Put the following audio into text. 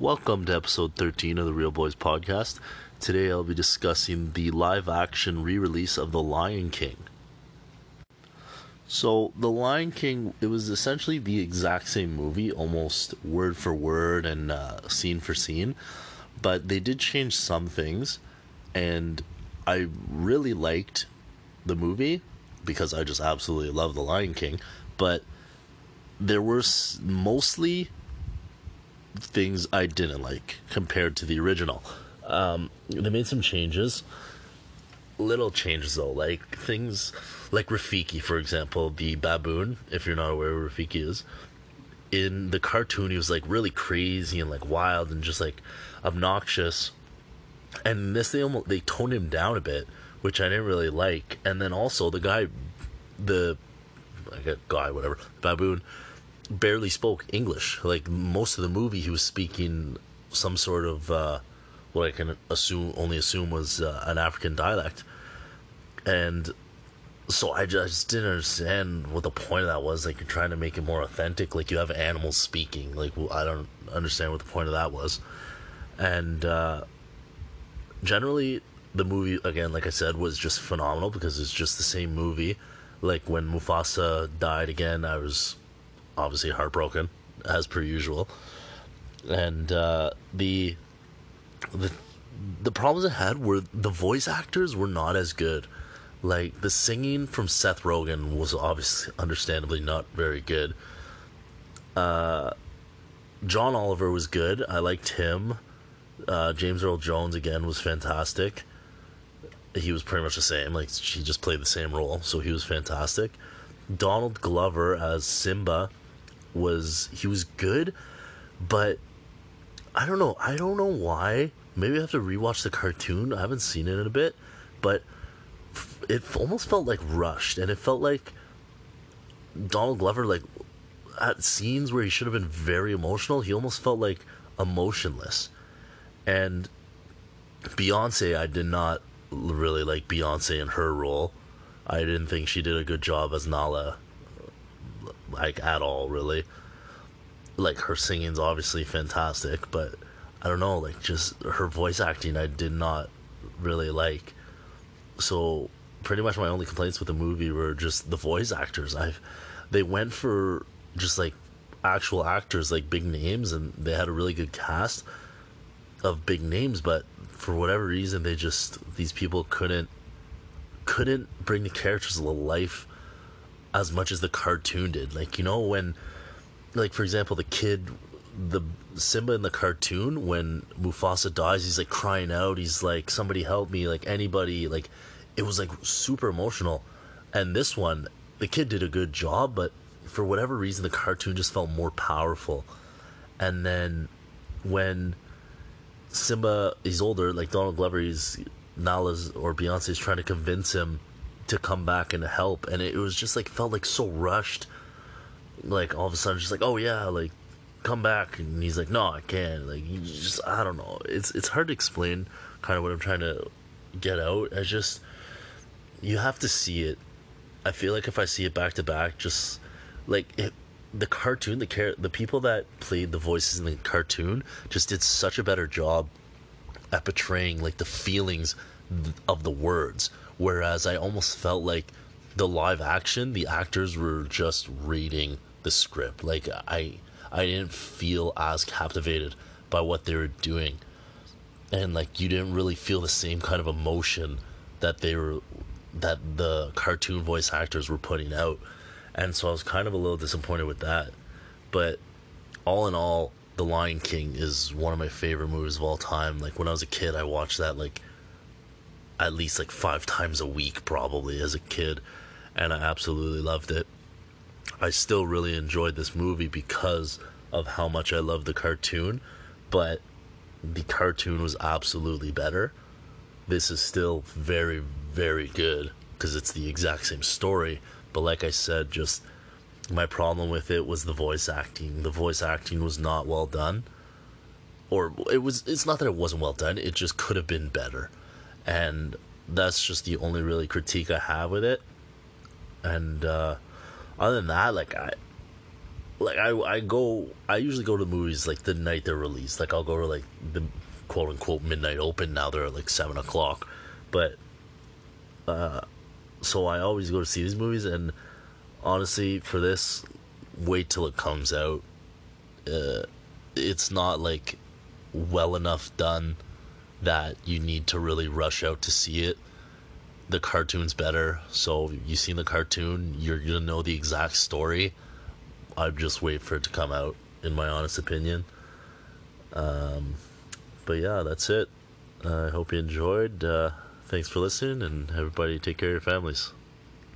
Welcome to episode 13 of the Reel Boys podcast. Today I'll be discussing the live action re release of The Lion King. So, The Lion King, it was essentially the exact same movie, almost word for word and uh, scene for scene, but they did change some things, and I really liked the movie because I just absolutely love The Lion King, but there were mostly things I didn't like compared to the original. Um, they made some changes, little changes though, like things like Rafiki, for example, the baboon. If you're not aware of Rafiki is, in the cartoon he was like really crazy and like wild and just like obnoxious. And this they almost they toned him down a bit, which I didn't really like. And then also the guy, the guy whatever baboon barely spoke English. Like most of the movie, he was speaking some sort of uh, what I can assume only assume was uh, an African dialect, and so I just didn't understand what the point of that was. Like you're trying to make it more authentic. Like you have animals speaking. Like I don't understand what the point of that was, and uh, generally the movie again, like I said, was just phenomenal because it's just the same movie. Like when Mufasa died again, I was obviously heartbroken as per usual, and uh, the the the problems I had were the voice actors were not as good. Like the singing from Seth Rogen was obviously, understandably, not very good. Uh, John Oliver was good. I liked him. Uh, James Earl Jones again was fantastic. He was pretty much the same. Like she just played the same role, so he was fantastic. Donald Glover as Simba was he was good, but I don't know. I don't know why. Maybe I have to rewatch the cartoon. I haven't seen it in a bit, but it almost felt like rushed, and it felt like Donald Glover, like at scenes where he should have been very emotional, he almost felt like emotionless. And Beyonce, I did not really like Beyonce in her role. I didn't think she did a good job as Nala like at all really. Like her singing's obviously fantastic but i don't know like just her voice acting i did not really like. So pretty much my only complaints with the movie were just the voice actors. I've they went for just like actual actors like big names and they had a really good cast of big names but for whatever reason they just these people couldn't couldn't bring the characters to life as much as the cartoon did. Like, you know, when, like, for example, the kid, the Simba in the cartoon, when Mufasa dies, he's like crying out. He's like, somebody help me, like, anybody. Like, it was like super emotional. And this one, the kid did a good job, but for whatever reason, the cartoon just felt more powerful. And then when Simba, he's older, like Donald Glover, he's Nala's or Beyonce's trying to convince him to come back and help and it was just like felt like so rushed. Like all of a sudden just like oh yeah like come back and he's like no i can't. Like you just i don't know. It's it's hard to explain kind of what i'm trying to get out. I just you have to see it. I feel like if i see it back to back just like it the cartoon the car- the people that played the voices in the cartoon just did such a better job at portraying like the feelings of the words Whereas I almost felt like the live action, the actors were just reading the script. Like I I didn't feel as captivated by what they were doing. And like you didn't really feel the same kind of emotion that they were that the cartoon voice actors were putting out. And so I was kind of a little disappointed with that. But all in all, The Lion King is one of my favorite movies of all time. Like when I was a kid, I watched that like at least like five times a week probably as a kid and I absolutely loved it. I still really enjoyed this movie because of how much I love the cartoon, but the cartoon was absolutely better. This is still very, very good because it's the exact same story. But like I said, just my problem with it was the voice acting. The voice acting was not well done. Or it was it's not that it wasn't well done, it just could have been better and that's just the only really critique I have with it. And uh, other than that, like I, like I I go I usually go to movies like the night they're released. Like I'll go to like the quote unquote midnight open. Now they're at like seven o'clock, but uh, so I always go to see these movies. And honestly, for this, wait till it comes out. Uh, it's not like well enough done that you need to really rush out to see it. The cartoon's better, so you've seen the cartoon, you're gonna know the exact story. I'd just wait for it to come out, in my honest opinion. Um, but yeah, that's it. I hope you enjoyed. Uh, thanks for listening, and everybody take care of your families.